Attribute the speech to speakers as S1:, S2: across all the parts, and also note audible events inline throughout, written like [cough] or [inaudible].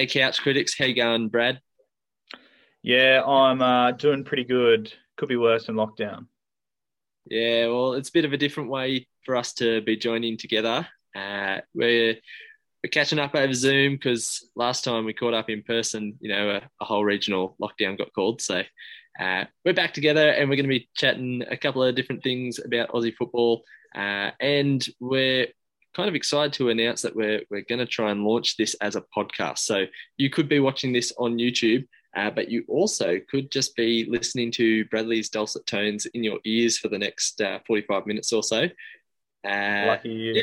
S1: G'day, Couch Critics. How you going, Brad?
S2: Yeah, I'm uh, doing pretty good. Could be worse in lockdown.
S1: Yeah, well, it's a bit of a different way for us to be joining together. Uh, we're we're catching up over Zoom because last time we caught up in person, you know, a, a whole regional lockdown got called. So uh, we're back together and we're going to be chatting a couple of different things about Aussie football. Uh, and we're kind of excited to announce that we're, we're going to try and launch this as a podcast. So you could be watching this on YouTube, uh, but you also could just be listening to Bradley's dulcet tones in your ears for the next uh, 45 minutes or so.
S2: Uh, Lucky you.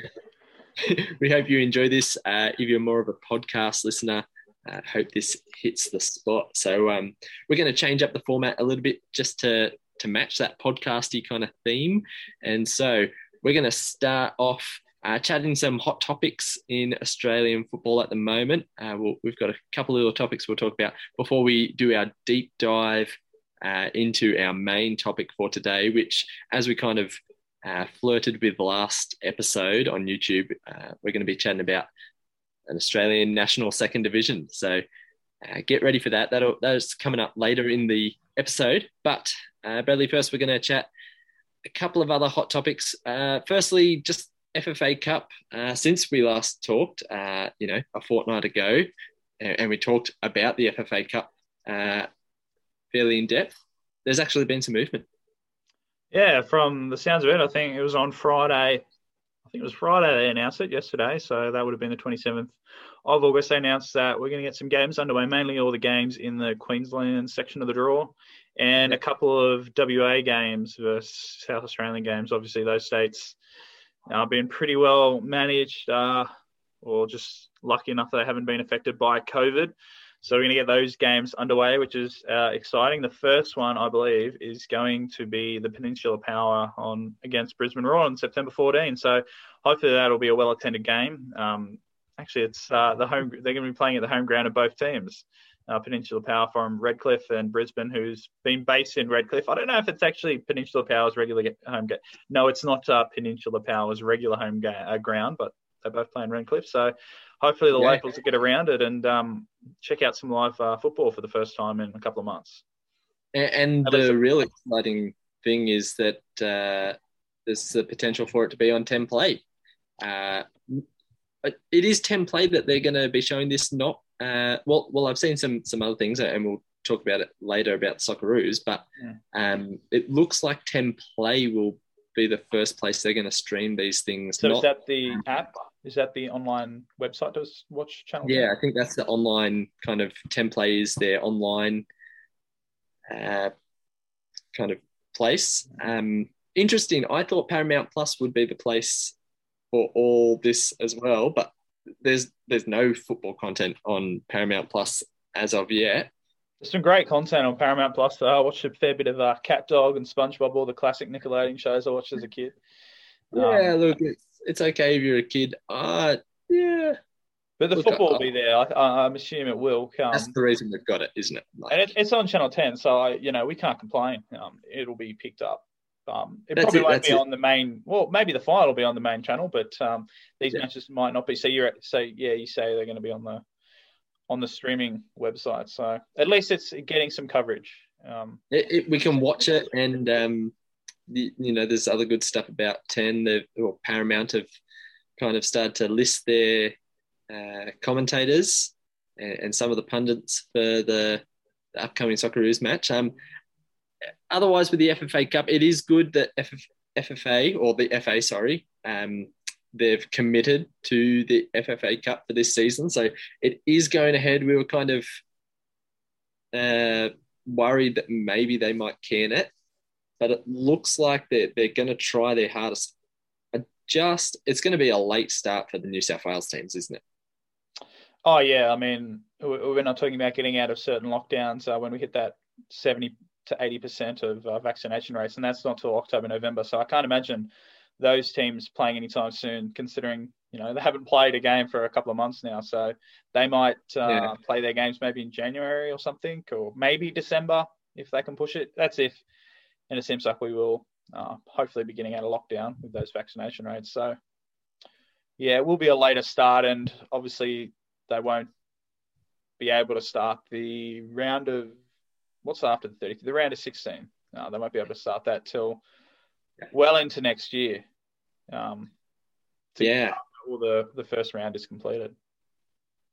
S1: Yeah. [laughs] we hope you enjoy this. Uh, if you're more of a podcast listener, I hope this hits the spot. So um, we're going to change up the format a little bit just to to match that podcasty kind of theme. And so we're going to start off uh, chatting some hot topics in Australian football at the moment. Uh, we we have got a couple of little topics we'll talk about before we do our deep dive uh, into our main topic for today, which, as we kind of uh, flirted with last episode on YouTube, uh, we're going to be chatting about an Australian national second division. So uh, get ready for that. That'll, that's coming up later in the episode. But Bradley, first we're going to chat a couple of other hot topics. firstly, just FFA Cup uh, since we last talked, uh, you know, a fortnight ago, and, we talked about the FFA Cup uh, fairly in depth. There's actually been some movement.
S2: Yeah, from the sounds of it, I think it was on Friday. I think it was Friday they announced it yesterday, so that would have been the 27th of August. They announced that we're going to get some games underway, mainly all the games in the Queensland section of the draw, and a couple of WA games versus South Australian games. Obviously, those states uh, been pretty well managed, uh, or just lucky enough that they haven't been affected by COVID. So we're going to get those games underway, which is uh, exciting. The first one, I believe, is going to be the Peninsula Power on against Brisbane Roar on September 14. So hopefully that'll be a well-attended game. Um, actually, it's uh, the home. They're going to be playing at the home ground of both teams uh, Peninsula Power from Redcliffe and Brisbane, who's been based in Redcliffe. I don't know if it's actually Peninsula Power's regular home game. No, it's not uh, Peninsula Power's regular home ga- uh, ground, but they both play in Redcliffe. So hopefully the yeah. locals will get around it and um, check out some live uh, football for the first time in a couple of months.
S1: And, and the real exciting thing is that uh, there's the potential for it to be on 10 play. Uh, it is 10 play that they're going to be showing this, not uh, well, well, I've seen some some other things, and we'll talk about it later about Socceroos. But yeah. um, it looks like Ten Play will be the first place they're going to stream these things.
S2: So Not, is that the app? Is that the online website to watch channel?
S1: Yeah, I think that's the online kind of Ten Play is their online uh, kind of place. Um, interesting. I thought Paramount Plus would be the place for all this as well, but there's there's no football content on Paramount Plus as of yet.
S2: There's some great content on Paramount Plus. Though. I watched a fair bit of uh, Cat Dog and SpongeBob, all the classic Nickelodeon shows I watched as a kid.
S1: Yeah, um, look, it's, it's okay if you're a kid. Uh, yeah.
S2: But the look, football will be there. I, am assuming it will come.
S1: That's the reason we've got it, isn't it?
S2: Like, and it, it's on Channel 10, so I, you know we can't complain. Um, it'll be picked up. Um, it probably it, won't be it. on the main. Well, maybe the final will be on the main channel, but um, these yeah. matches might not be. So you're so yeah, you say they're going to be on the on the streaming website. So at least it's getting some coverage. Um,
S1: it, we can watch it, and um, the, you know, there's other good stuff about Ten. The or Paramount have kind of started to list their uh, commentators and, and, some of the pundits for the, the upcoming Socceroos match. Um, otherwise, with the FFA Cup, it is good that FF, FFA or the FA, sorry, um, they've committed to the FFA Cup for this season. So it is going ahead. We were kind of uh, worried that maybe they might can it, but it looks like they're, they're going to try their hardest. Just it's going to be a late start for the New South Wales teams, isn't it?
S2: Oh yeah, I mean we're not talking about getting out of certain lockdowns uh, when we hit that seventy to 80% of uh, vaccination rates, and that's not till October, November. So I can't imagine those teams playing anytime soon, considering you know they haven't played a game for a couple of months now. So they might uh, yeah. play their games maybe in January or something, or maybe December if they can push it. That's if, and it seems like we will uh, hopefully be getting out of lockdown with those vaccination rates. So yeah, it will be a later start, and obviously they won't be able to start the round of what's after the 30th? The round of 16. Uh, they won't be able to start that till well into next year. Um,
S1: yeah,
S2: all the the first round is completed.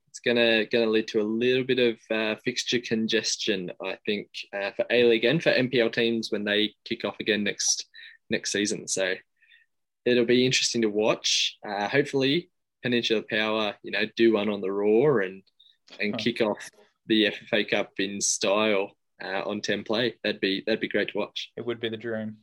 S1: It's gonna gonna lead to a little bit of uh, fixture congestion, I think, uh, for A League and for NPL teams when they kick off again next next season. So it'll be interesting to watch. Uh, hopefully, Peninsula Power, you know, do one on the Roar and and kick off the FFA Cup in style uh, on 10 play. That'd be that'd be great to watch.
S2: It would be the dream.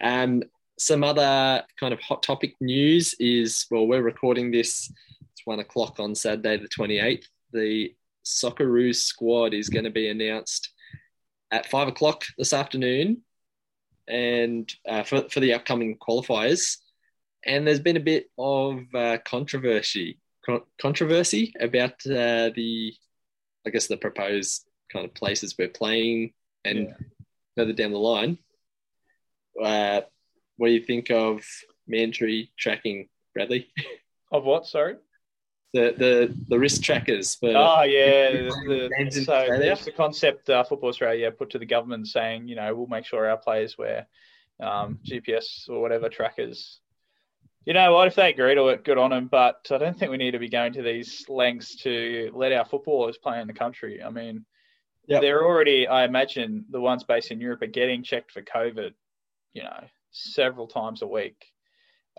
S1: Um, some other kind of hot topic news is well, we're recording this. It's one o'clock on Saturday, the 28th. The Socceroos squad is going to be announced at five o'clock this afternoon, and uh, for for the upcoming qualifiers. And there's been a bit of uh, controversy controversy about uh, the, I guess, the proposed kind of places we're playing and yeah. further down the line. Uh, what do you think of mandatory tracking, Bradley? [laughs]
S2: Of what? Sorry.
S1: The the the risk trackers for.
S2: Oh yeah, the, the, [laughs] so that's the concept uh, Football Australia put to the government, saying you know we'll make sure our players wear um, GPS or whatever trackers you know what? If they agree to it, good on them. But I don't think we need to be going to these lengths to let our footballers play in the country. I mean, yep. they're already, I imagine, the ones based in Europe are getting checked for COVID, you know, several times a week.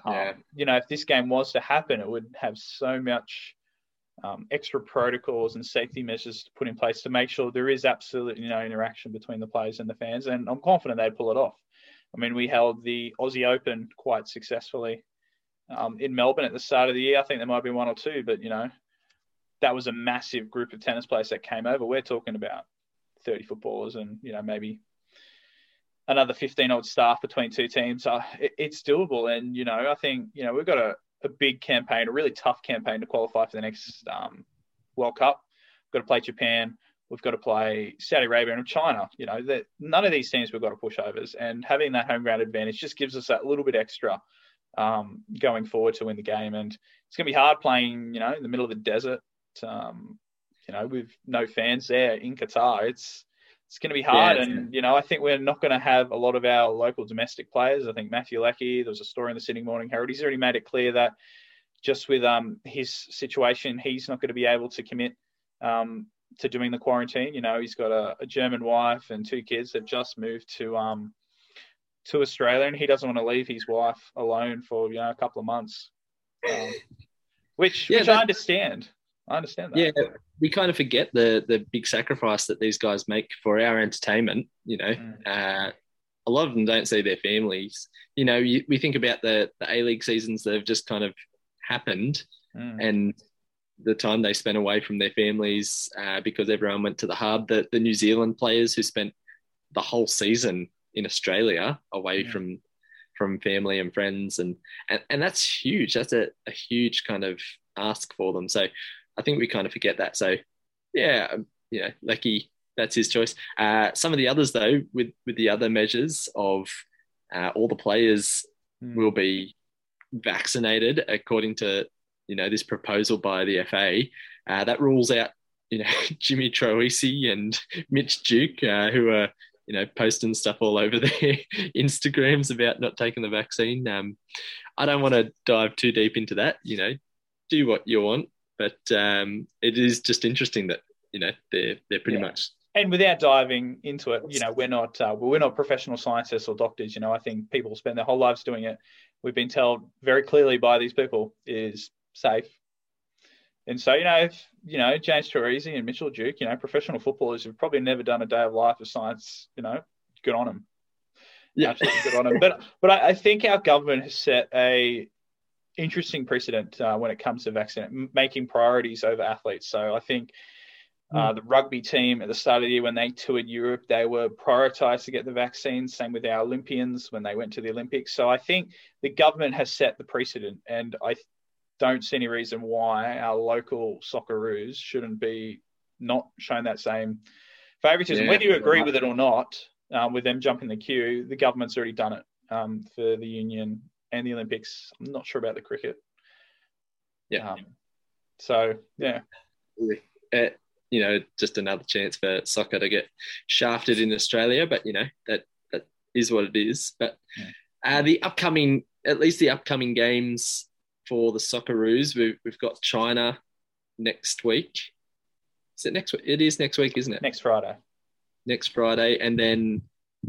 S2: Yeah. Um, you know, if this game was to happen, it would have so much um, extra protocols and safety measures to put in place to make sure there is absolutely no interaction between the players and the fans. And I'm confident they'd pull it off. I mean, we held the Aussie Open quite successfully um, in Melbourne at the start of the year. I think there might be one or two, but you know, that was a massive group of tennis players that came over. We're talking about 30 footballers and you know maybe another 15 odd staff between two teams. Uh, it, it's doable, and you know, I think you know we've got a, a big campaign, a really tough campaign to qualify for the next um, World Cup. We've got to play Japan. We've got to play Saudi Arabia and China. You know, that none of these teams we've got to push overs, and having that home ground advantage just gives us that little bit extra um, going forward to win the game. And it's going to be hard playing, you know, in the middle of the desert, um, you know, with no fans there in Qatar. It's it's going to be hard, yeah, and you know, I think we're not going to have a lot of our local domestic players. I think Matthew Leckie, there was a story in the Sydney Morning Herald. He's already made it clear that just with um, his situation, he's not going to be able to commit um, to doing the quarantine. You know, he's got a, a German wife and two kids. They've just moved to um, to Australia, and he doesn't want to leave his wife alone for you know a couple of months, um, which yeah, which that, I understand. I understand that.
S1: Yeah, we kind of forget the the big sacrifice that these guys make for our entertainment. You know, mm. uh, a lot of them don't see their families. You know, you, we think about the the A League seasons that have just kind of happened, mm. and the time they spent away from their families uh, because everyone went to the hub. The the New Zealand players who spent the whole season in Australia away yeah. from from family and friends and, and and that's huge that's a, a huge kind of ask for them so I think we kind of forget that so yeah um, you know Leckie that's his choice uh, some of the others though with with the other measures of uh, all the players mm. will be vaccinated according to you know this proposal by the FA uh, that rules out you know [laughs] Jimmy Troisi and Mitch Duke uh, who are you know, posting stuff all over [laughs] their Instagrams about not taking the vaccine. Um, I don't want to dive too deep into that. You know, do what you want, but um, it is just interesting that you know they're they're pretty yeah. much.
S2: And without diving into it, you know, we're not uh, we're not professional scientists or doctors. You know, I think people spend their whole lives doing it. We've been told very clearly by these people is safe, and so, you know, if, you know, James Troisi and Mitchell Duke, you know, professional footballers who've probably never done a day of life of science, you know, good on them. Yeah. Absolutely good on them. But, but I, I, think our government has set a interesting precedent uh, when it comes to vaccine, making priorities over athletes. So I think uh, hmm. the rugby team at the start of the year, when they toured Europe, they were prioritized to get the vaccine. Same with our Olympians when they went to the Olympics. So I think the government has set the precedent, and I don't see any reason why our local Socceroos shouldn't be not shown that same favouritism. Yeah, Whether you agree with it or not, um, with them jumping the queue, the government's already done it um, for the union and the Olympics. I'm not sure about the cricket.
S1: Yeah.
S2: Um, so yeah.
S1: uh, you know, just another chance for soccer to get shafted in Australia. But you know that that is what it is. But uh, the upcoming, at least the upcoming games for the Socceroos, we've we've got China next week. Is it next? week? It is next week, isn't it?
S2: Next Friday.
S1: Next Friday, and then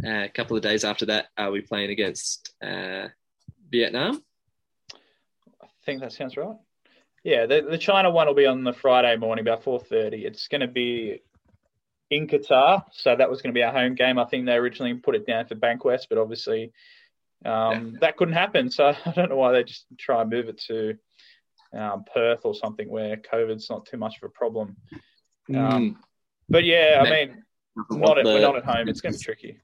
S1: uh, a couple of days after that, are we playing against uh, Vietnam?
S2: I think that sounds right. Yeah, the, the China one will be on the Friday morning about four thirty. It's going to be in Qatar, so that was going to be our home game. I think they originally put it down for Bankwest, but obviously um, yeah. that couldn't happen. So [laughs] I don't know why they just try and move it to um, Perth or something where COVID's not too much of a problem. Um, mm. But yeah, I mean, not at, the, we're not at home. It's going to be tricky.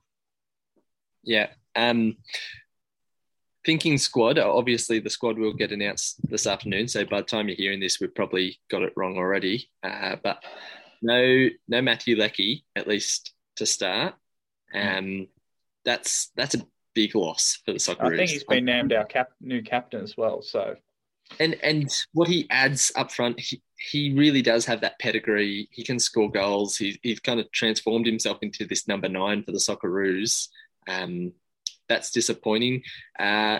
S1: Yeah. Um, thinking squad, obviously the squad will get announced this afternoon. So by the time you're hearing this, we've probably got it wrong already. Uh, but no, no Matthew Leckie, at least to start. Um, that's that's a big loss for the soccer.
S2: I think he's been named our cap, new captain as well. So,
S1: and and what he adds up front, he, he really does have that pedigree. He can score goals. He, he's kind of transformed himself into this number nine for the Socceroos. Um, that's disappointing. Uh,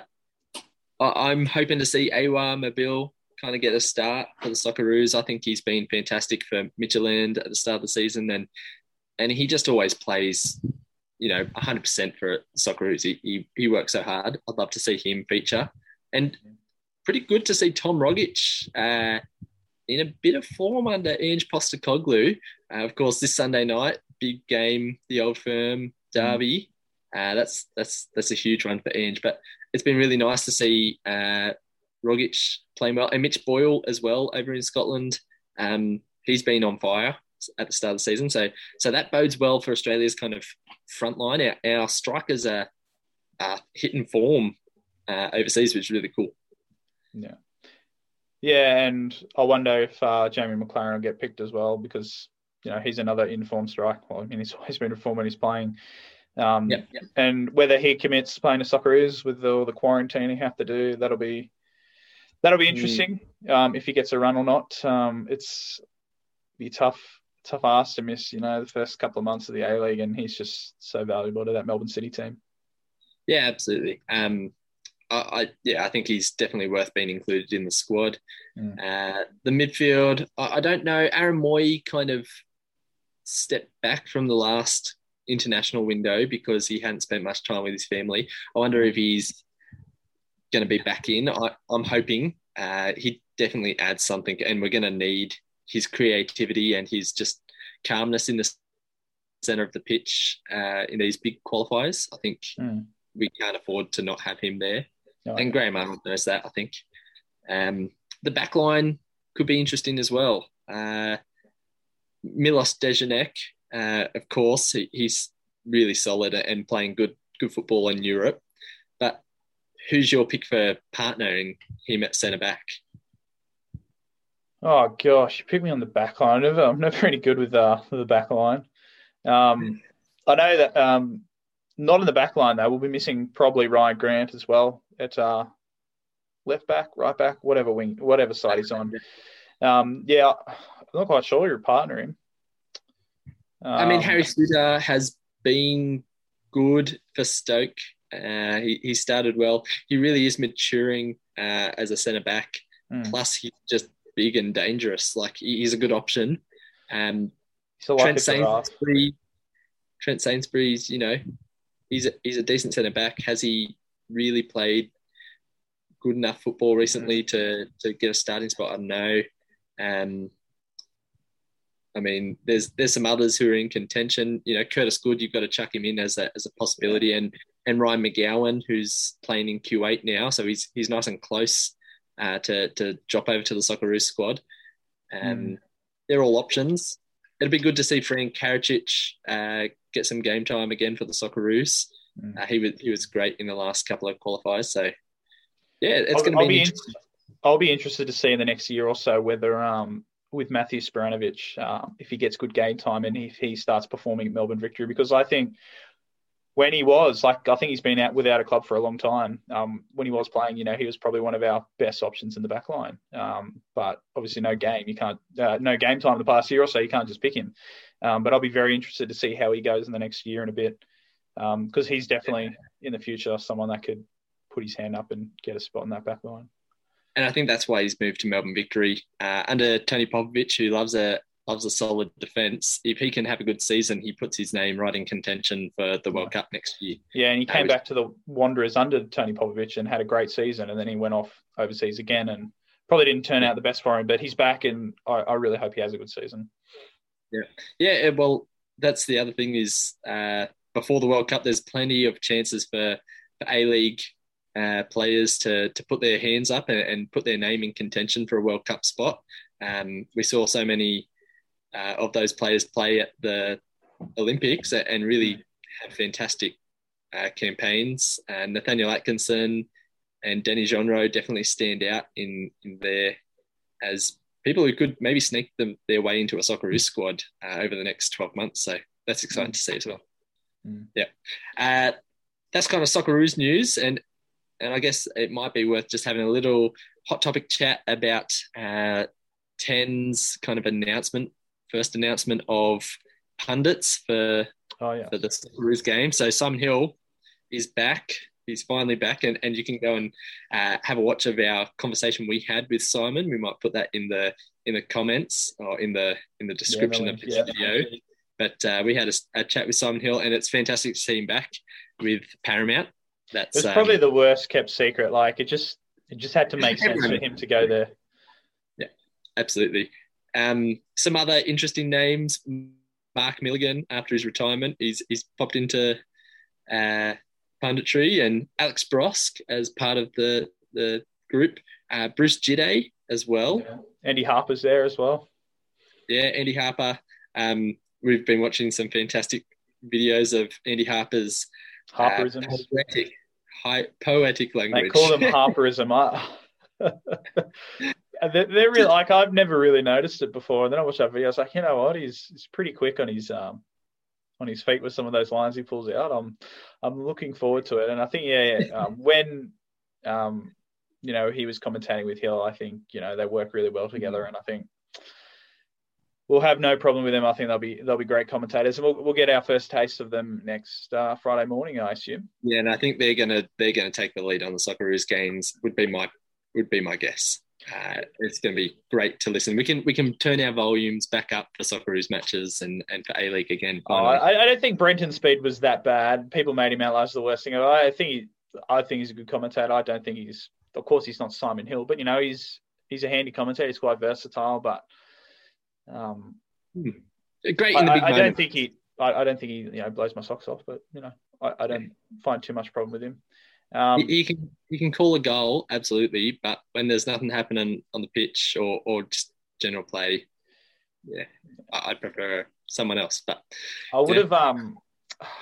S1: I, am hoping to see Awer Mabil kind of get a start for the Socceroos. I think he's been fantastic for Midtjylland at the start of the season, and and he just always plays, you know, 100% for Socceroos. He, he, he works so hard. I'd love to see him feature, and pretty good to see Tom Rogic uh, in a bit of form under Ange Postecoglou. Uh, of course, this Sunday night, big game, the Old Firm derby. Uh, that's that's that's a huge one for Ange. But it's been really nice to see uh, Rogic playing well, and Mitch Boyle as well over in Scotland. Um, he's been on fire at the start of the season, so so that bodes well for Australia's kind of front line. Our, our strikers are, are hitting form uh, overseas, which is really cool.
S2: Yeah. Yeah, and I wonder if uh, Jamie Maclaren will get picked as well because you know he's another informed strike. Well, I mean he's always been informed when he's playing. Um, yep, yep. And whether he commits playing a Socceroos with all the quarantine he have to do, that'll be that'll be mm. interesting. Mm. Um, if he gets a run or not, um, it's be tough tough ask to miss. You know, the first couple of months of the A League, and he's just so valuable to that Melbourne City team.
S1: Yeah, absolutely. Um, I, I, yeah, I think he's definitely worth being included in the squad. Mm. Uh, the midfield, I, I, don't know. Aaron Mooy kind of stepped back from the last international window because he hadn't spent much time with his family. I wonder if he's going to be back in. I, am hoping uh, he definitely adds something, and we're going to need his creativity and his just calmness in the center of the pitch uh, in these big qualifiers. I think mm. we can't afford to not have him there. No, and Graham Arnold knows that, I think. Um, the back line could be interesting as well. Uh, Milos Degenek, uh, of course, he, he's really solid and playing good good football in Europe. But who's your pick for partnering him at centre back?
S2: Oh gosh, you pick me on the back line. I'm never, I'm never really good with uh, the back line. Um, I know that um, not in the back line though. We'll be missing probably Ryan Grant as well at uh, left back, right back, whatever wing, whatever side he's on. Um, yeah, I'm not quite sure you're partnering.
S1: Um, I mean, Harry Souttar has been good for Stoke. Uh, he, he started well. He really is maturing uh, as a centre back. Mm. Plus, he's just big and dangerous. Like he's a good option. Um, Trent Sainsbury, Trent Sainsbury's, you know, he's a, he's a decent centre back. Has he really played good enough football recently to to get a starting spot? I don't know. Um, I mean, there's there's some others who are in contention. You know, Curtis Good, you've got to chuck him in as a as a possibility, and and Ryan McGowan, who's playing in Kuwait now, so he's he's nice and close uh, to to drop over to the Socceroos squad. Um, mm. They're all options. It'd be good to see Frank Karacic uh, get some game time again for the Socceroos. Mm. Uh, he was he was great in the last couple of qualifiers. So yeah, it's going to be.
S2: I'll be, I'll be interested to see in the next year or so whether um, with Matthew Spiranovic, uh, if he gets good game time and if he starts performing at Melbourne Victory, because I think when he was like, I think he's been out without a club for a long time. Um, when he was playing, you know, he was probably one of our best options in the back line. Um, but obviously, no game. You can't, uh, no game time the past year or so. You can't just pick him. Um, but I'll be very interested to see how he goes in the next year and a bit, because um, he's definitely in the future someone that could put his hand up and get a spot in that back line.
S1: And I think that's why he's moved to Melbourne Victory uh, under Tony Popovic, who loves a loves a solid defence. If he can have a good season, he puts his name right in contention for the World Cup next year.
S2: Yeah, and he came uh, back to the Wanderers under Tony Popovic and had a great season, and then he went off overseas again and probably didn't turn out the best for him, but he's back, and I, I really hope he has a good season.
S1: Yeah, yeah. Well, that's the other thing is uh, before the World Cup, there's plenty of chances for, for A League uh, players to to put their hands up and, and, put their name in contention for a World Cup spot. Um, we saw so many uh, of those players play at the Olympics and really have fantastic uh, campaigns. And Nathaniel Atkinson and Danny Genreau definitely stand out in, in there as people who could maybe sneak them their way into a Socceroos squad uh, over the next 12 months. So that's exciting to see as well. Mm. Yeah. Uh, that's kind of Socceroos news. And and I guess it might be worth just having a little hot topic chat about uh, Ten's kind of announcement first announcement of pundits for
S2: oh, yeah.
S1: for the Socceroos game. So Simon Hill is back. He's finally back, and, and you can go and uh, have a watch of our conversation we had with Simon. We might put that in the in the comments or in the in the description yeah, of this yeah. video. But uh, we had a, a, chat with Simon Hill, and it's fantastic to see him back with Paramount.
S2: That's it's um, probably the worst kept secret. Like it just it just had to make [laughs] sense for him to go there.
S1: Yeah, absolutely. Um, some other interesting names: Mark Milligan after his retirement, he's he's popped into uh, punditry, and Alex Brosque as part of the the group. Uh, Bruce Djite as well.
S2: Yeah. Andy Harper's there as well.
S1: Yeah, Andy Harper. Um, we've been watching some fantastic videos of Andy Harper's
S2: uh, Harperisms.
S1: Uh, high, poetic language.
S2: They call them [laughs] Harperism. [laughs] they're, they're really like I've never really noticed it before. And then I watched that video. I was like, you know what? He's he's pretty quick on his um on his feet with some of those lines he pulls out. I'm I'm looking forward to it. And I think yeah, yeah um, [laughs] when um you know he was commentating with Hill, I think you know they work really well together. And I think we'll have no problem with them. I think they'll be they'll be great commentators, and we'll, we'll get our first taste of them next uh, Friday morning, I assume.
S1: Yeah, and I think they're gonna they're gonna take the lead on the Socceroos games. Would be my would be my guess uh, it's going to be great to listen. We can we can turn our volumes back up for Socceroos matches and, and for A League again.
S2: Oh, I, I, don't think Brenton Speed was that bad. People made him out as the worst thing. I think he, I think he's a good commentator. I don't think he's, of course, he's not Simon Hill, but you know he's he's a handy commentator. He's quite versatile, but um,
S1: hmm. great in the big
S2: I, I don't think he. I, I, don't think he you know blows my socks off, but you know I, I don't find too much problem with him.
S1: Um, you, can you can call a goal absolutely, but when there's nothing happening on the pitch or or just general play, yeah, I, would prefer someone else. But
S2: I would yeah. have um,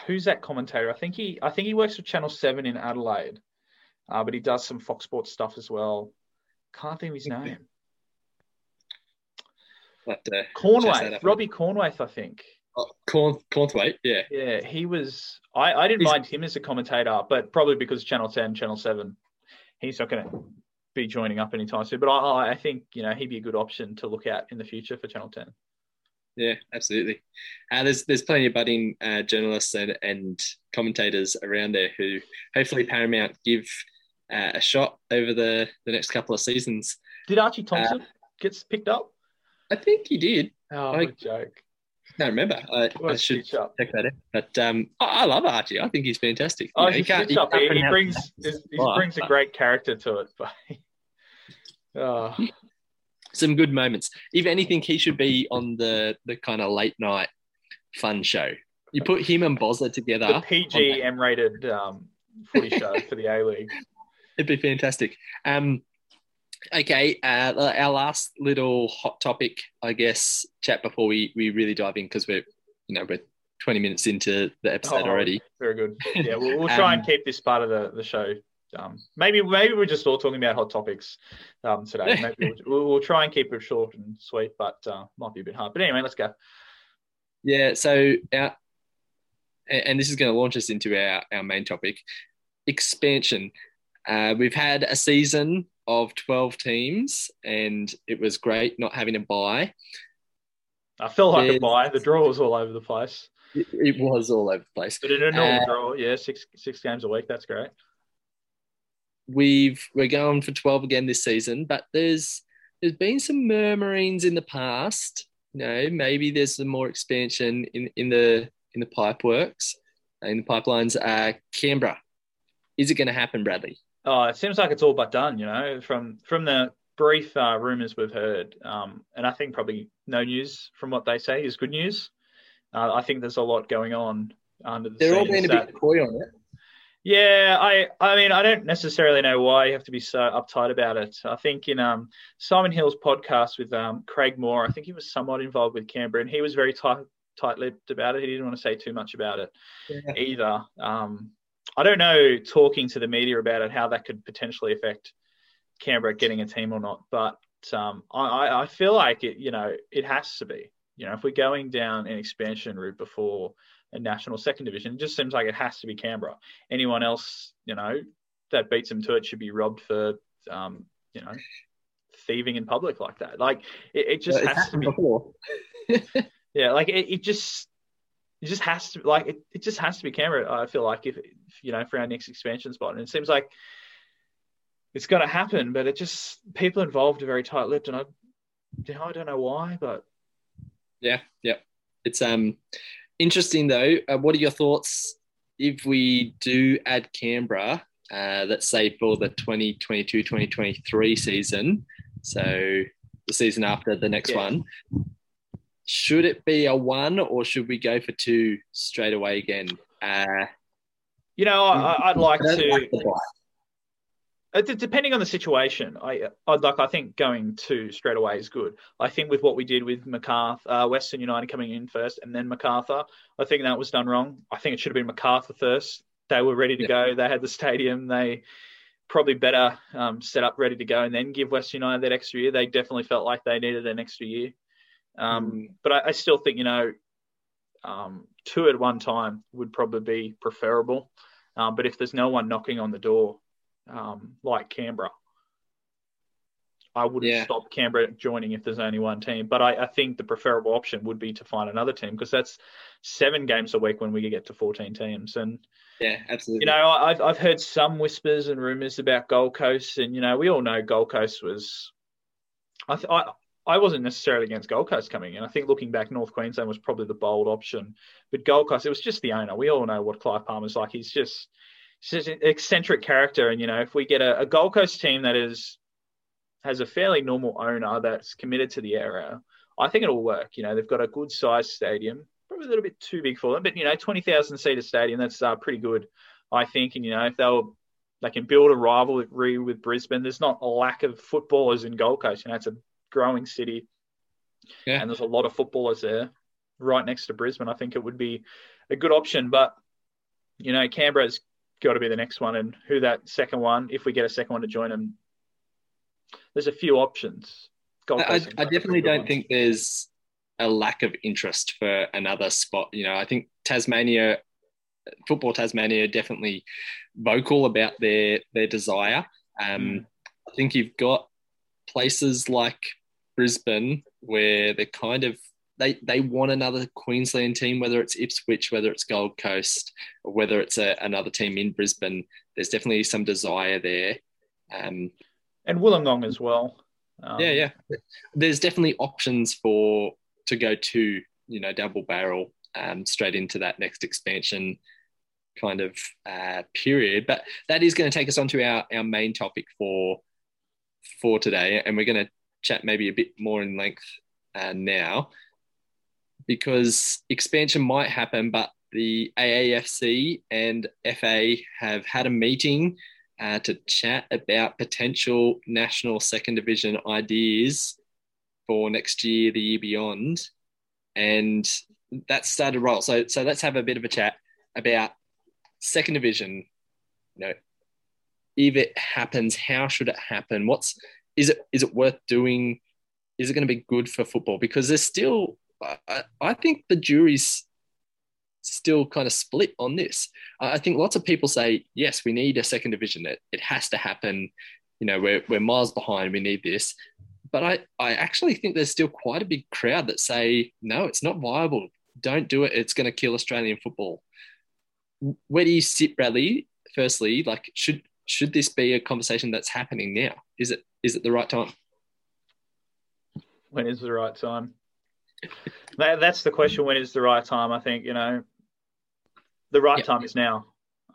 S2: who's that commentator? I think he I think he works for Channel Seven in Adelaide, uh, but he does some Fox Sports stuff as well. Can't think of his name.
S1: But, uh,
S2: Cornwaith, Robbie Cornwaith, I think.
S1: Oh, Corn, Cornthwaite, yeah.
S2: Yeah, he was. I, I didn't he's, mind him as a commentator, but probably because Channel 10, Channel 7, he's not going to be joining up anytime soon. But I, I think, you know, he'd be a good option to look at in the future for Channel 10.
S1: Yeah, absolutely. Uh, there's there's plenty of budding uh, journalists and, and commentators around there who hopefully Paramount give uh, a shot over the, the next couple of seasons.
S2: Did Archie Thompson uh, gets picked up?
S1: I think he did.
S2: Oh, I, joke I
S1: don't remember. I, I should check that out. But um, I, I, love Archie. I think he's fantastic.
S2: Oh, you know, he, can't, he, can't he, he brings he, brings a great character to it. [laughs] But, oh.
S1: Some good moments. If anything, he should be on the the kind of late night fun show. You put him and Bosler together.
S2: The PG M rated um, footy show for the A League. [laughs]
S1: It'd be fantastic. Um, Okay, uh, our last little hot topic, I guess, chat before we, we really dive in because we're you know we're twenty minutes into the episode oh, already.
S2: Very good. Yeah, we'll, we'll try um, and keep this part of the, the show. Um, maybe maybe we're just all talking about hot topics um, today. [laughs] Maybe we'll, we'll, try and keep it short and sweet, but uh, might be a bit hard. But anyway, let's go.
S1: Yeah. So our and this is going to launch us into our, our main topic expansion. Uh, we've had a season of 12 teams, and it was great not having a bye.
S2: I felt like There's, a bye. The draw was all over the place.
S1: It, it was all over the place.
S2: But in a normal uh, draw, yeah, six six games a week. That's great.
S1: We've we're going for 12 again this season, but there's there's been some murmurings in the past. You know, maybe there's some more expansion in, in the in the pipe works, in the pipelines. Uh, Canberra, is it going to happen, Bradley?
S2: Oh, it seems like it's all but done. You know, from from the brief uh, rumors we've heard, um, and I think probably no news from what they say is good news. Uh, I think there's a lot going on under the.
S1: They're all being a bit coy on it.
S2: Yeah, I I mean I don't necessarily know why you have to be so uptight about it. I think in um, Simon Hill's podcast with um, Craig Moore, I think he was somewhat involved with Canberra, and he was very tight tight-lipped about it. He didn't want to say too much about it yeah. either. Um, I don't know, talking to the media about it, how that could potentially affect Canberra getting a team or not. But um, I, I feel like it, you know, it has to be. You know, if we're going down an expansion route before a national second division, it just seems like it has to be Canberra. Anyone else, you know, that beats them to it should be robbed for, um, you know, thieving in public like that. Like it, it just yeah, has to be. [laughs] yeah, like it, it just it just has to like it, it just has to be Canberra. I feel like if, if you know for our next expansion spot, and it seems like it's going to happen, but it just people involved are very tight-lipped, and I, I don't know why, but
S1: yeah, yeah, it's um interesting though. Uh, what are your thoughts if we do add Canberra? Uh, let's say for the 2022-2023 season, so the season after the next yeah. one. Should it be a one or should we go for two straight away again? Uh,
S2: you know, I, would like to. Like uh, depending on the situation, I, I'd like. I think going to straight away is good. I think with what we did with Macarthur, uh, Western United coming in first, and then Macarthur, I think that was done wrong. I think it should have been Macarthur first. They were ready to yeah. go. They had the stadium. They probably better um, set up, ready to go, and then give Western United that extra year. They definitely felt like they needed an extra year. Um, mm. But I, I, still think you know, um, two at one time would probably be preferable. Um, but if there's no one knocking on the door, um, like Canberra. I wouldn't yeah. stop Canberra joining if there's only one team. But I, I, think the preferable option would be to find another team because that's seven games a week when we get to 14 teams. And
S1: yeah, absolutely.
S2: You know, I've I've heard some whispers and rumors about Gold Coast, and you know, we all know Gold Coast was. I th- I, I wasn't necessarily against Gold Coast coming in. I think looking back, North Queensland was probably the bold option, but Gold Coast, it was just the owner. We all know what Clive Palmer's like. He's just He's an eccentric character, and you know, if we get a, a Gold Coast team that is has a fairly normal owner that's committed to the area, I think it'll work. You know, they've got a good sized stadium, probably a little bit too big for them, but you know, twenty thousand seater stadium, that's uh, pretty good, I think. And you know, if they'll they can build a rivalry with Brisbane, there's not a lack of footballers in Gold Coast. You know, it's a growing city, yeah. and there's a lot of footballers there, right next to Brisbane. I think it would be a good option, but you know, Canberra's got to be the next one. And who that second one, if we get a second one to join them, there's a few options.
S1: I, I, definitely don't ones. think there's a lack of interest for another spot. You know, I think Tasmania, football Tasmania, definitely vocal about their their desire. Um, mm. I think you've got places like Brisbane where they're kind of they they want another Queensland team, whether it's Ipswich, whether it's Gold Coast, or whether it's a, another team in Brisbane. There's definitely some desire there. Um,
S2: and Wollongong as well.
S1: Um, yeah, yeah. There's definitely options for to go to you know double barrel um, straight into that next expansion kind of uh, period. But that is going to take us on to our our main topic for for today, and we're going to chat maybe a bit more in length uh, now because expansion might happen, but the AAFC and FA have had a meeting uh, to chat about potential national second division ideas for next year, the year beyond, and that started roll. So, so let's have a bit of a chat about second division. You know, if it happens, how should it happen? What's is it is it worth doing? Is it going to be good for football? Because there's still I, I think the jury's still kind of split on this. I think lots of people say, yes, we need a second division. It, it has to happen. You know, we're, we're miles behind. We need this. But I, I actually think there's still quite a big crowd that say, no, it's not viable. Don't do it. It's going to kill Australian football. Where do you sit, Bradley? Firstly, like, should should this be a conversation that's happening now? Is it is it the right time?
S2: When is the right time? that, that's the question. When is the right time? I think you know, the right yep. time is now.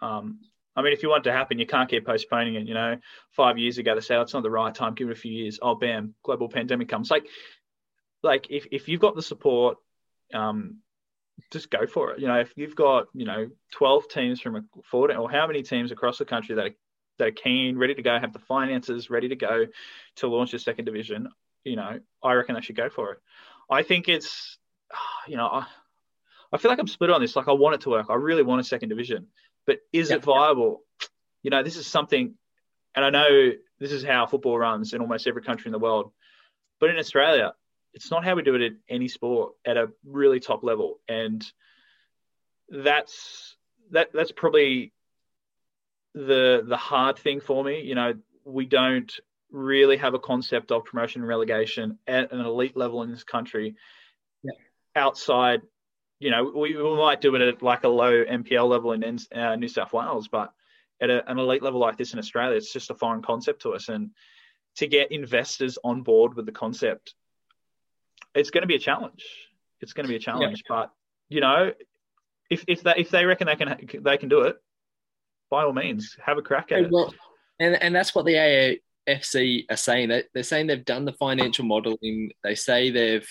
S2: Um, I mean, if you want it to happen, you can't keep postponing it. You know, five years ago they say oh, it's not the right time. Give it a few years. Oh, bam, global pandemic comes. Like, like if if you've got the support, um, just go for it. You know, if you've got you know twelve teams from a fourteen or how many teams across the country that are that are keen, ready to go, have the finances ready to go to launch a second division, you know, I reckon they should go for it. I think it's, [sighs] you know, I, I feel like I'm split on this. Like I want it to work. I really want a second division, but is yep. it viable? You know, this is something, and I know this is how football runs in almost every country in the world, but in Australia, it's not how we do it in any sport at a really top level, and that's that that's probably the the hard thing for me. You know, we don't really have a concept of promotion and relegation at an elite level in this country. Yeah. Outside, you know, we, we might do it at like a low NPL level in uh, New South Wales, but at a, an elite level like this in Australia, it's just a foreign concept to us. And to get investors on board with the concept, it's going to be a challenge. It's going to be a challenge, yeah. but you know, if if they if they reckon they can they can do it, by all means, have a crack at well, it.
S1: And and that's what the AFC are saying. They're saying they've done the financial modelling. They say they've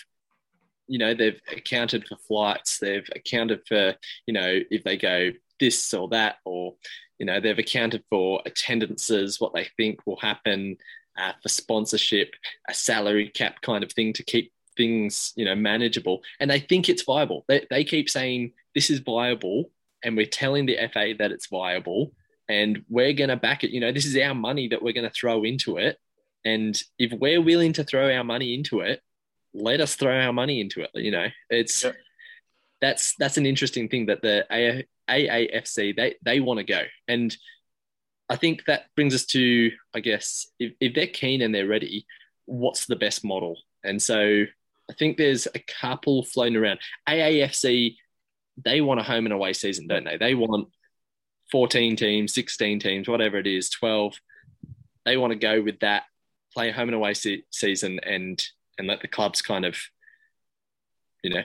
S1: you know they've accounted for flights they've accounted for you know if they go this or that or you know they've accounted for attendances what they think will happen uh, for sponsorship a salary cap kind of thing to keep things you know manageable and they think it's viable they, they keep saying this is viable and we're telling the FA that it's viable and we're going to back it. You know, this is our money that we're going to throw into it. And if we're willing to throw our money into it, let us throw our money into it. You know, it's that's that's an interesting thing that the AAFC they they want to go, and I think that brings us to I guess if, if they're keen and they're ready, what's the best model? And so I think there's a couple floating around. AAFC they want a home and away season, don't they? They want 14 teams, 16 teams, whatever it is, 12. They want to go with that, play home and away se- season, and and let the clubs kind of, you know,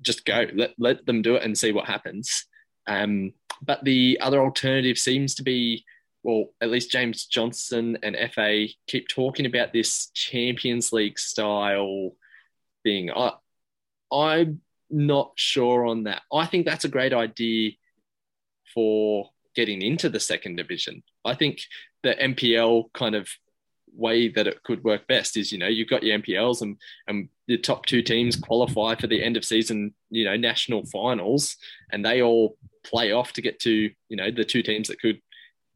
S1: just go. Let let them do it and see what happens. Um, but the other alternative seems to be, well, at least James Johnson and FA keep talking about this Champions League style thing. I I'm not sure on that. I think that's a great idea for getting into the second division. I think the NPL kind of way that it could work best is you know you've got your NPLs and and the top two teams qualify for the end of season you know national finals and they all play off to get to you know the two teams that could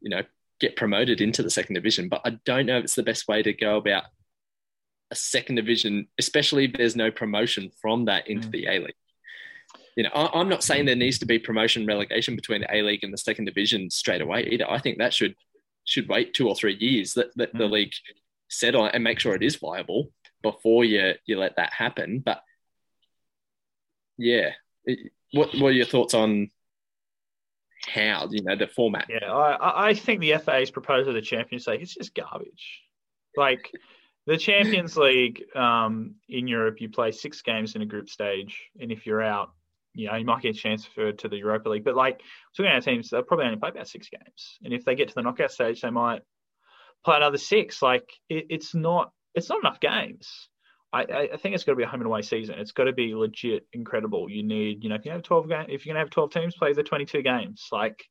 S1: you know get promoted into the second division but I don't know if it's the best way to go about a second division especially if there's no promotion from that into mm. the A League you know, I, am not saying there needs to be promotion relegation between the A League and the second division straight away either. I think that should should wait two or three years that, that mm. the league settle and make sure it is viable before you you let that happen. But yeah, it, what what are your thoughts on how you know the format?
S2: Yeah, I I think the FA's proposal to the Champions League is just garbage. Like the Champions League um, in Europe, you play six games in a group stage, and if you're out, you know, you might get a chance for to the Europa League. But like talking about teams, they'll probably only play about six games, and if they get to the knockout stage, they might play another six. Like it, it's not it's not enough games. I, I think it's got to be a home and away season. It's got to be legit incredible. You need, you know, if you have 12 games, if you're to have 12 teams, play the 22 games. Like,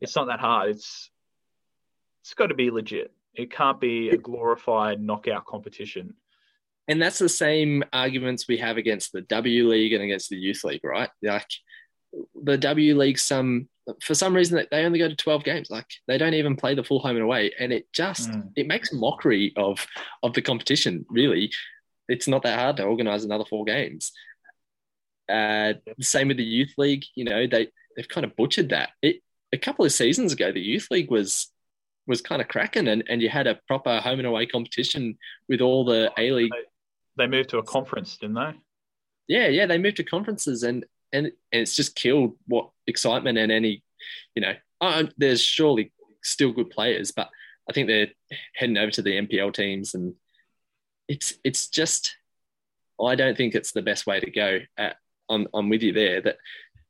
S2: it's not that hard. It's it's got to be legit. It can't be a glorified knockout competition.
S1: And that's the same arguments we have against the W League and against the Youth League, right? Like the W League, some for some reason they only go to 12 games. Like they don't even play the full home and away. And it just mm. it makes mockery of of the competition, really. It's not that hard to organize another four games. Uh, same with the youth league. You know, they they've kind of butchered that. It, a couple of seasons ago, the youth league was was kind of cracking, and, and you had a proper home and away competition with all the A league.
S2: They moved to a conference, didn't they?
S1: Yeah, yeah, they moved to conferences, and and and it's just killed what excitement and any, you know, uh, there's surely still good players, but I think they're heading over to the NPL teams, and it's it's just I don't think it's the best way to go. At, I'm I'm with you there that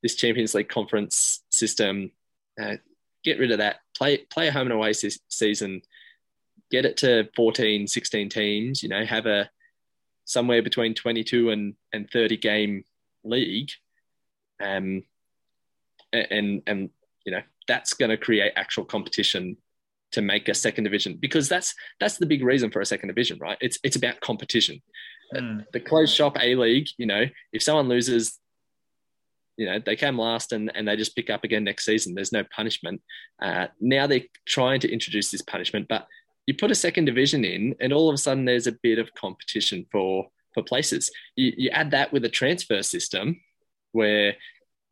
S1: this Champions League conference system, uh, get rid of that. Play play a home and away season. Get it to 14, 16 teams. You know, have a somewhere between 22 and and 30 game league. Um, and and you know that's going to create actual competition to make a second division because that's that's the big reason for a second division, right? It's it's about competition. Mm. The closed shop A League, you know, if someone loses, you know, they came last and, and they just pick up again next season. There's no punishment. Uh, now they're trying to introduce this punishment, but you put a second division in, and all of a sudden there's a bit of competition for for places. You, you add that with a transfer system where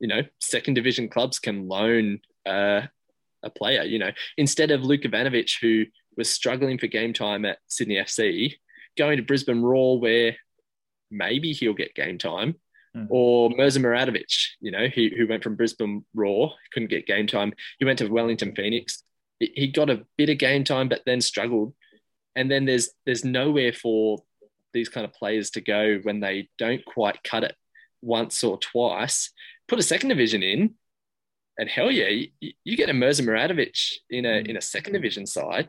S1: you know second division clubs can loan uh, a player. You know, instead of Luka Ivanovic, who was struggling for game time at Sydney FC, going to Brisbane Roar, where maybe he'll get game time, mm. or Mirza Muratovic, you know, he, who went from Brisbane Roar, couldn't get game time. He went to Wellington Phoenix. He got a bit of game time, but then struggled. And then there's there's nowhere for these kind of players to go when they don't quite cut it once or twice. Put a second division in, and hell yeah, you, you get a Mirza Muratovic in a in a second division side,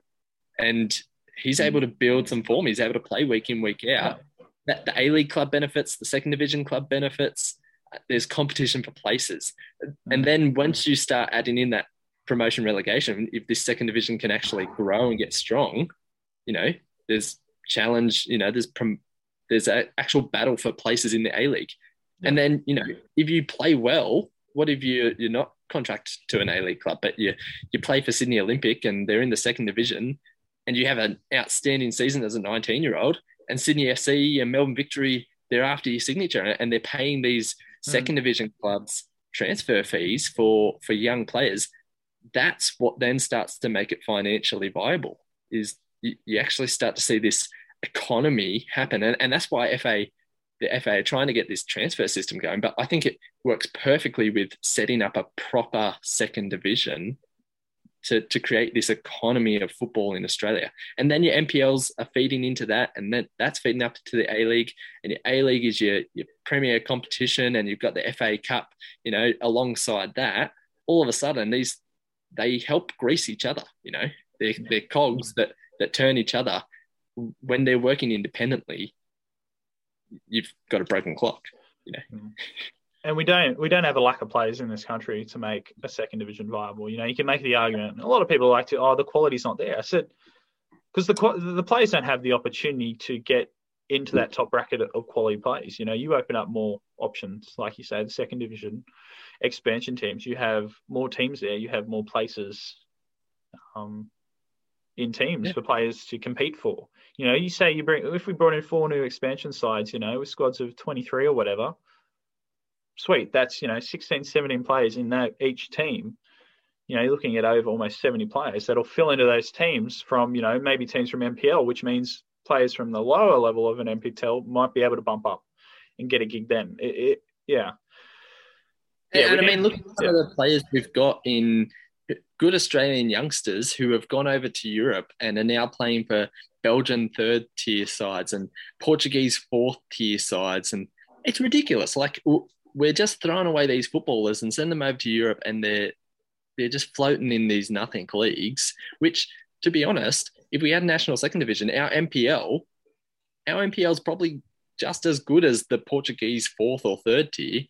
S1: and he's mm. able to build some form. He's able to play week in week out. That the A League club benefits, the second division club benefits. There's competition for places, mm. and then once you start adding in that promotion relegation, if this second division can actually grow and get strong, you know, there's challenge. You know, there's prom- there's an actual battle for places in the A League. And then, you know, if you play well, what if you you're not contracted to an A League club, but you you play for Sydney Olympic and they're in the second division, and you have an outstanding season as a 19 year old, and Sydney FC and Melbourne Victory they're after your signature, and they're paying these hmm. second division clubs transfer fees for for young players. That's what then starts to make it financially viable. Is you, you actually start to see this economy happen, and, and that's why FA the FA are trying to get this transfer system going, but I think it works perfectly with setting up a proper second division to, to create this economy of football in Australia. And then your NPLs are feeding into that, and then that's feeding up to the A League. And your A League is your, your premier competition, and you've got the FA Cup, you know, alongside that. All of a sudden, these they help grease each other, you know, they're, they're cogs that, that turn each other when they're working independently you've got a broken clock. You know. Mm.
S2: And we don't we don't have a lack of players in this country to make a second division viable. You know, you can make the argument. A lot of people like to, oh, the quality's not there. I said because the the players don't have the opportunity to get into that top bracket of quality players. You know, you open up more options, like you say, the second division expansion teams. You have more teams there. You have more places um, in teams yeah. for players to compete for. You know, you say you bring if we brought in four new expansion sides, you know, with squads of 23 or whatever, sweet. That's, you know, 16, 17 players in that each team. You know, you're looking at over almost 70 players that'll fill into those teams from, you know, maybe teams from NPL, which means players from the lower level of an NPL might be able to bump up and get a gig then. It, it, yeah.
S1: Yeah, and, I mean, look at some yeah. of the players we've got in good Australian youngsters who have gone over to Europe and are now playing for Belgian third tier sides and Portuguese fourth tier sides. And it's ridiculous. Like we're just throwing away these footballers and send them over to Europe and they're they're just floating in these nothing leagues, which to be honest, if we had national second division, our NPL, our NPL is probably just as good as the Portuguese fourth or third tier.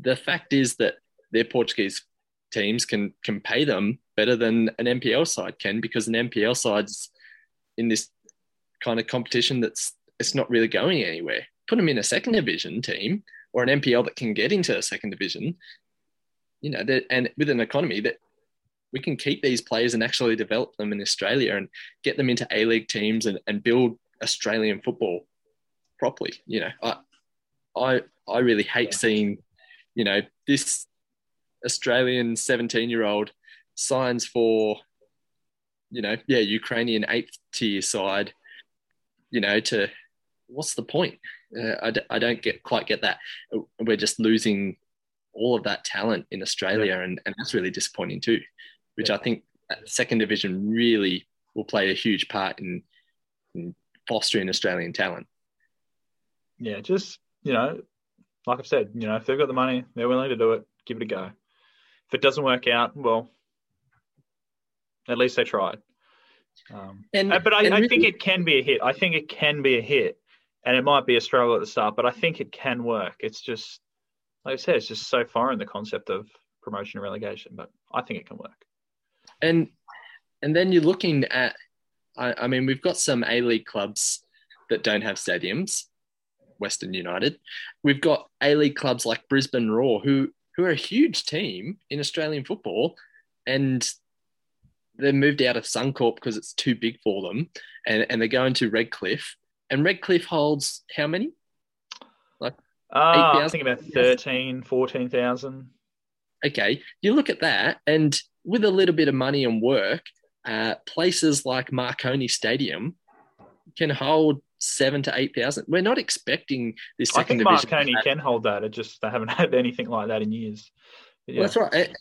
S1: The fact is that their Portuguese teams can can pay them better than an NPL side can because an NPL side's in this kind of competition that's it's not really going anywhere. Put them in a second division team or an NPL that can get into a second division, you know, and with an economy that we can keep these players and actually develop them in Australia and get them into A League teams and, and build Australian football properly. You know, I I I really hate seeing you know, this Australian 17 year old signs for, you know, yeah, Ukrainian eighth tier side, you know, to what's the point? Uh, I d- I don't get quite get that. We're just losing all of that talent in Australia, and, and that's really disappointing too, which. I think second division really will play a huge part in, in fostering Australian talent.
S2: Yeah, just you know, like I've said, you know, if they've got the money, they're willing to do it. Give it a go. If it doesn't work out, well, at least they tried. Um, and, uh, but I, and I think it can be a hit. I think it can be a hit, and it might be a struggle at the start, but I think it can work. It's just, like I said, it's just so foreign the concept of promotion and relegation, but I think it can work.
S1: And and then you're looking at, I, I mean, we've got some A League clubs that don't have stadiums. Western United. We've got A League clubs like Brisbane Roar, who who are a huge team in Australian football, and they moved out of Suncorp because it's too big for them, and, and they're going to Redcliffe. And Redcliffe holds how many?
S2: Like uh, I think about 13, 14,000.
S1: Okay, you look at that, and with a little bit of money and work, uh, places like Marconi Stadium can hold seven to eight thousand. We're not expecting this. I
S2: think Marconi can hold that. It just they haven't [laughs] had anything like that in years.
S1: Yeah. Well, that's right. It,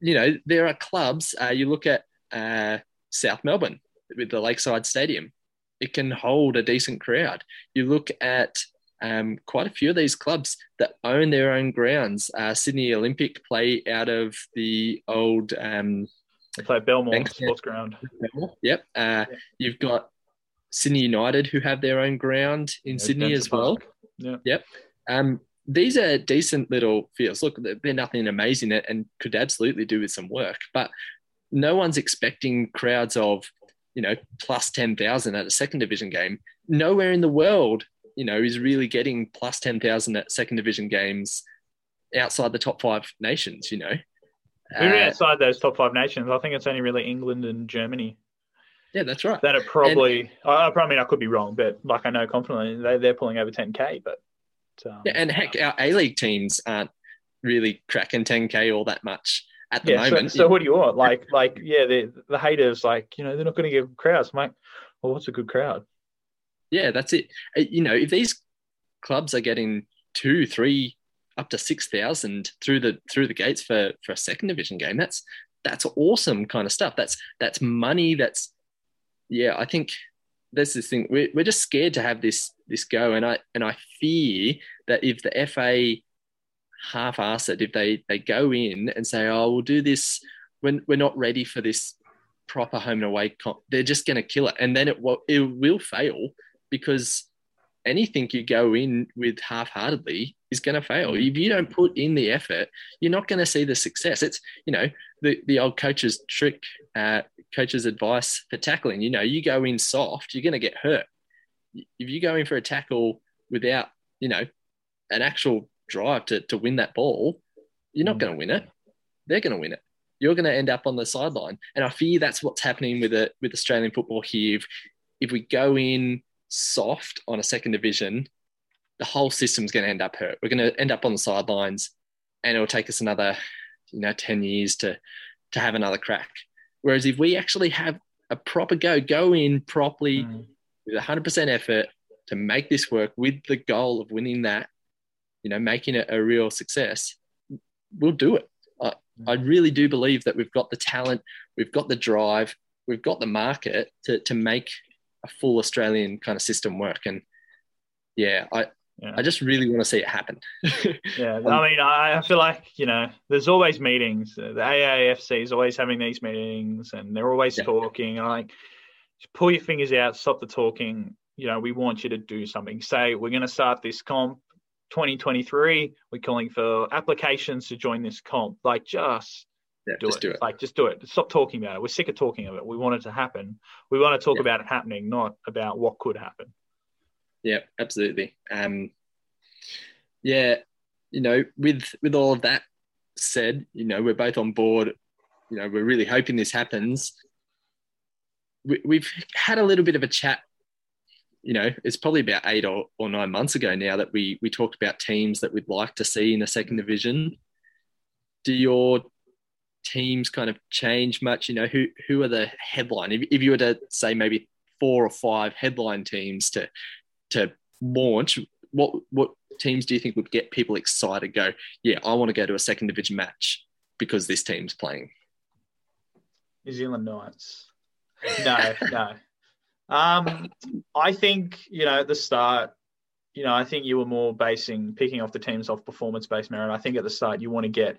S1: you know, there are clubs. Uh, you look at uh, South Melbourne with the Lakeside Stadium. It can hold a decent crowd. You look at um, quite a few of these clubs that own their own grounds. Uh, Sydney Olympic play out of the old. Um,
S2: they play Belmore Sports Ground.
S1: Yep. Uh, yeah. You've got Sydney United, who have their own ground in yeah, Sydney as well. Yeah. Yep. Um, these are decent little fields. Look, they're nothing amazing and could absolutely do with some work, but no one's expecting crowds of, you know, plus 10,000 at a second division game. Nowhere in the world, you know, is really getting plus 10,000 at second division games outside the top five nations, you know.
S2: Who are uh, outside those top five nations? I think it's only really England and Germany.
S1: Yeah, that's right.
S2: That are probably. And, I, I mean, I could be wrong, but like I know confidently they they're pulling over 10k. But
S1: um, yeah, and heck, our A League teams aren't really cracking 10k all that much at the yeah, moment.
S2: So, so what do you want? Like, like yeah, the the haters like you know they're not going to get crowds. I'm like, well, what's a good crowd?
S1: Yeah, that's it. Uh, you know, if these clubs are getting two, three, up to six thousand through the through the gates for for a second division game, that's that's awesome kind of stuff. That's that's money. That's yeah, I think there's this thing. We're, we're just scared to have this this go, and I and I fear that if the FA half-ass it, if they they go in and say, "Oh, we'll do this," when we're not ready for this proper home and away, comp, they're just going to kill it, and then it will it will fail because anything you go in with half-heartedly is going to fail. Mm. If you don't put in the effort, you're not going to see the success. It's you know the the old coach's trick, uh, coach's advice for tackling. You know, you go in soft, you're going to get hurt. If you go in for a tackle without you know an actual drive to to win that ball, you're not mm. going to win it. They're going to win it. You're going to end up on the sideline, and I fear that's what's happening with it with Australian football here. If, if we go in soft on a second division, the whole system's going to end up hurt. We're going to end up on the sidelines, and it'll take us another, you know, ten years to to have another crack. Whereas if we actually have a proper go, go in properly mm. with 100% effort to make this work with the goal of winning that, you know, making it a real success, we'll do it. I, mm. I really do believe that we've got the talent, we've got the drive, we've got the market to, to make a full Australian kind of system work. And yeah, I, yeah. I just really want to see it happen. [laughs]
S2: yeah, um, I mean, I feel like you know, there's always meetings. The AAFC is always having these meetings, and they're always yeah. talking. And like, pull your fingers out, stop the talking. You know, we want you to do something. Say we're going to start this comp 2023. We're calling for applications to join this comp. Like, just yeah, do, it. do, it. Like, just do it. Stop talking about it. We're sick of talking of it. We want it to happen. We want to talk yeah. about it happening, not about what could happen.
S1: Yeah, absolutely. Um, yeah, you know, with with all of that said, you know, we're both on board. You know, we're really hoping this happens. We, we've had a little bit of a chat you know, it's probably about eight or, or nine months ago now that we we talked about teams that we'd like to see in the second division. Do your teams kind of change much? You know, who who are the headline? If, if you were to say maybe four or five headline teams to to launch, what what teams do you think would get people excited? Go, yeah, I want to go to a second division match because this team's playing.
S2: New Zealand Knights. No, no. Um, I think you know at the start, you know, I think you were more basing picking off the teams off performance based merit. I think at the start you want to get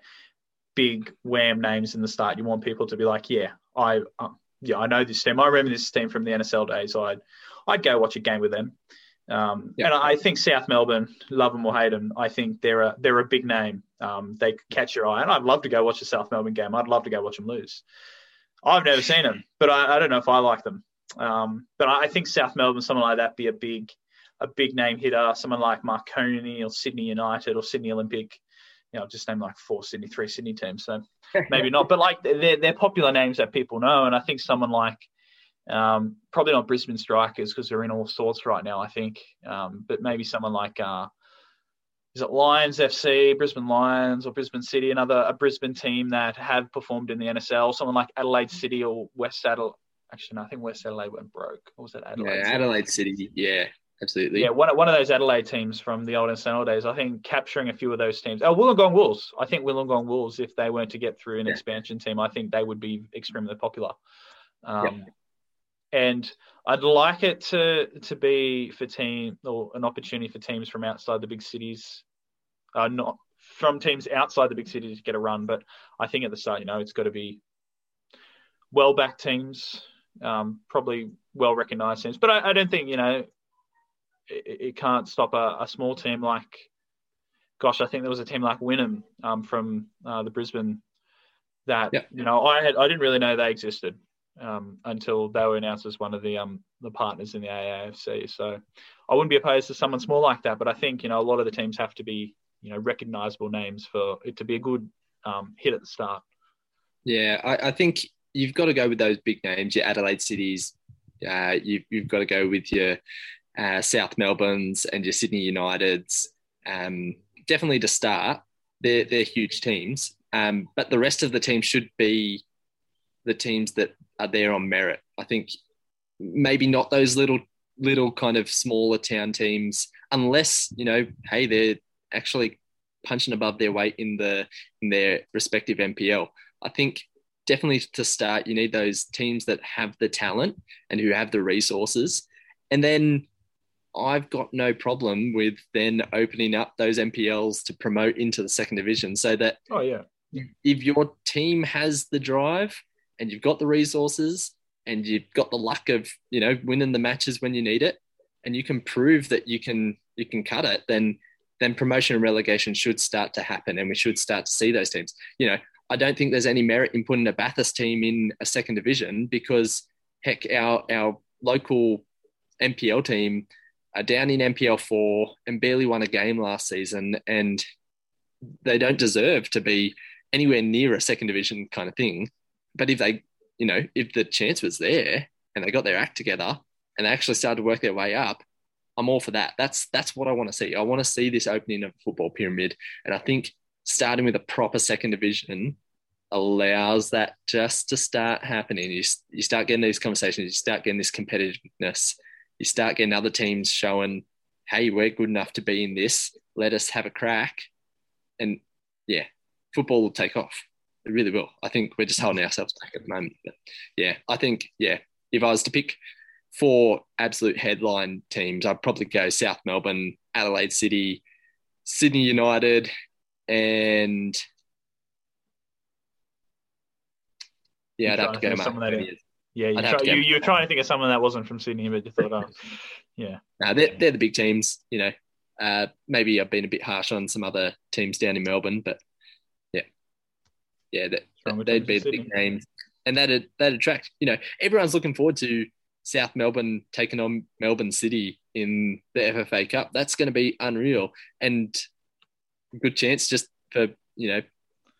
S2: big wham names in the start. You want people to be like, yeah, I, uh, yeah, I know this team. I remember this team from the NSL days. I'd, I'd go watch a game with them. Um, yeah. And I think South Melbourne, love them or hate them, I think they're a they're a big name. Um, they catch your eye, and I'd love to go watch a South Melbourne game. I'd love to go watch them lose. I've never seen them, but I, I don't know if I like them. Um, but I think South Melbourne, someone like that, be a big, a big name hitter. Someone like Marconi or Sydney United or Sydney Olympic. You know, just name like four Sydney, three Sydney teams. So [laughs] maybe not, but like they're they're popular names that people know. And I think someone like um, probably not Brisbane Strikers because they're in all sorts right now. I think, um, but maybe someone like uh, is it Lions FC, Brisbane Lions, or Brisbane City, another a Brisbane team that have performed in the NSL. Someone like Adelaide City or West Adelaide Actually, no, I think West Adelaide went broke. Or was that Adelaide?
S1: Yeah, City? Adelaide City. Yeah, absolutely.
S2: Yeah, one, one of those Adelaide teams from the old NSL days. I think capturing a few of those teams. Oh, Wollongong Wolves. I think Wollongong Wolves, if they weren't to get through an yeah. expansion team, I think they would be extremely popular. Um, yeah. And I'd like it to to be for team or an opportunity for teams from outside the big cities, uh, not from teams outside the big cities to get a run. But I think at the start, you know, it's got to be well backed teams um, probably well recognised teams. But I, I, don't think you know it, it can't stop a, a, small team like. Gosh, I think there was a team like Wynnum um, from uh, the Brisbane that yeah. you know I had I didn't really know they existed um, until they were announced as one of the um, the partners in the AAFC. So I wouldn't be opposed to someone small like that, but I think you know a lot of the teams have to be you know recognisable names for it to be a good um, hit at the start.
S1: Yeah, I, I think you've got to go with those big names, your Adelaide Cities. Uh, you've, you've got to go with your uh, South Melbournes and your Sydney Uniteds. Um, definitely to start, they're, they're huge teams. Um, but the rest of the team should be the teams that are there on merit. I think maybe not those little little kind of smaller town teams, unless you know, hey, they're actually punching above their weight in the in their respective NPL. I think definitely to start, you need those teams that have the talent and who have the resources. And then I've got no problem with then opening up those NPLs to promote into the second division so that
S2: oh yeah.
S1: if your team has the drive and you've got the resources and you've got the luck of you know winning the matches when you need it and you can prove that you can you can cut it then then promotion and relegation should start to happen and we should start to see those teams. You know I don't think there's any merit in putting a Bathurst team in a second division because heck, our our local NPL team are down in NPL four and barely won a game last season, and they don't deserve to be anywhere near a second division kind of thing. But if they, you know, if the chance was there and they got their act together and they actually started to work their way up, I'm all for that. That's that's what I want to see. I want to see this opening of football pyramid, and I think starting with a proper second division allows that just to start happening. You, you start getting these conversations, you start getting this competitiveness, you start getting other teams showing, hey, we're good enough to be in this. Let us have a crack. And yeah, football will take off. It really will. I think we're just holding ourselves back at the moment. But yeah, I think, yeah, if I was to pick four absolute headline teams, I'd probably go South Melbourne, Adelaide City, Sydney United, and yeah, I'd have to go Mark
S2: Yeah, you, try, you, you were trying to think of someone that wasn't from Sydney, but you thought, oh, [laughs] yeah.
S1: No, they're, they're the big teams, you know. Uh, maybe I've been a bit harsh on some other teams down in Melbourne, but yeah, yeah, that, they'd be the big names, and that that attract. You know, everyone's looking forward to South Melbourne taking on Melbourne City in the FFA Cup. That's going to be unreal, and good chance just for you know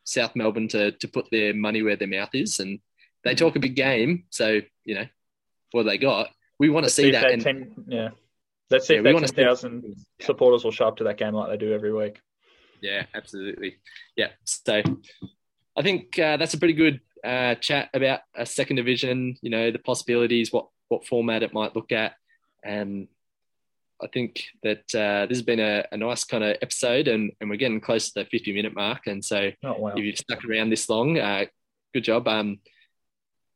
S1: South Melbourne to to put their money where their mouth is, and they talk a big game. So you know what they got. We want to see that.
S2: And, yeah. Let's see
S1: Yeah,
S2: if that
S1: wanna see-
S2: 10,000 supporters will show up to that game like they do every week.
S1: Yeah, absolutely. Yeah. So I think uh, that's a pretty good uh, chat about a second division, you know, the possibilities, what, what format it might look at. And I think that uh, this has been a, a nice kind of episode and, and we're getting close to the 50 minute mark. And so
S2: Oh, wow.
S1: if you've stuck around this long, uh, good job. Um,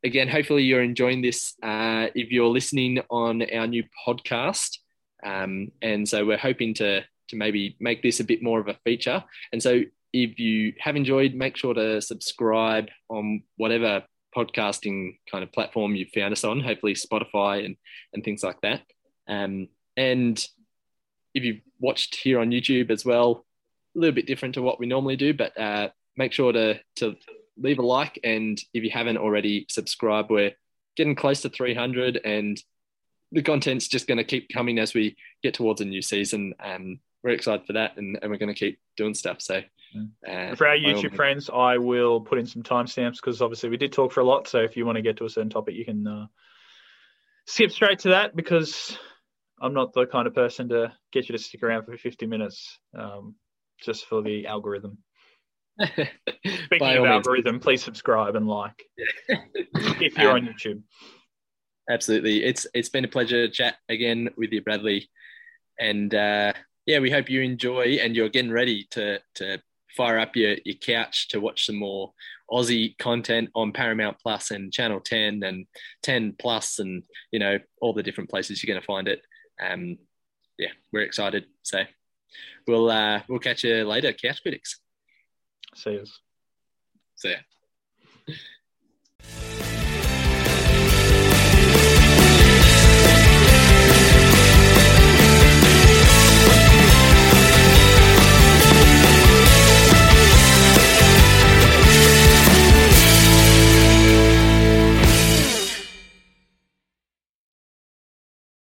S1: again, hopefully you're enjoying this. Uh, if you're listening on our new podcast, um, and so we're hoping to to maybe make this a bit more of a feature. And so if you have enjoyed, make sure to subscribe on whatever podcasting kind of platform you found us on. Hopefully Spotify and and things like that. Um, and if you've watched here on YouTube as well, a little bit different to what we normally do, but uh, make sure to to leave a like and if you haven't already subscribe we're getting close to 300 and the content's just going to keep coming as we get towards a new season and we're excited for that and, and we're going to keep doing stuff so uh,
S2: For our YouTube
S1: means.
S2: friends, I will put in some timestamps because obviously we did talk for a lot. So if you want to get to a certain topic, you can uh, skip straight to that because I'm not the kind of person to get you to stick around for 50 minutes um, just for the algorithm. Speaking of
S1: means.
S2: algorithm, please subscribe and like. If you're
S1: Um,
S2: on YouTube.
S1: absolutely. It's it's been a pleasure to chat again with you bradley. And uh yeah we hope you enjoy and you're getting ready to to fire up your, your couch to watch some more aussie content on paramount plus and channel 10 and 10 plus and you know all the different places you're going to find it. Um yeah we're excited. So we'll uh we'll catch you later couch critics
S2: See you.
S1: so yeah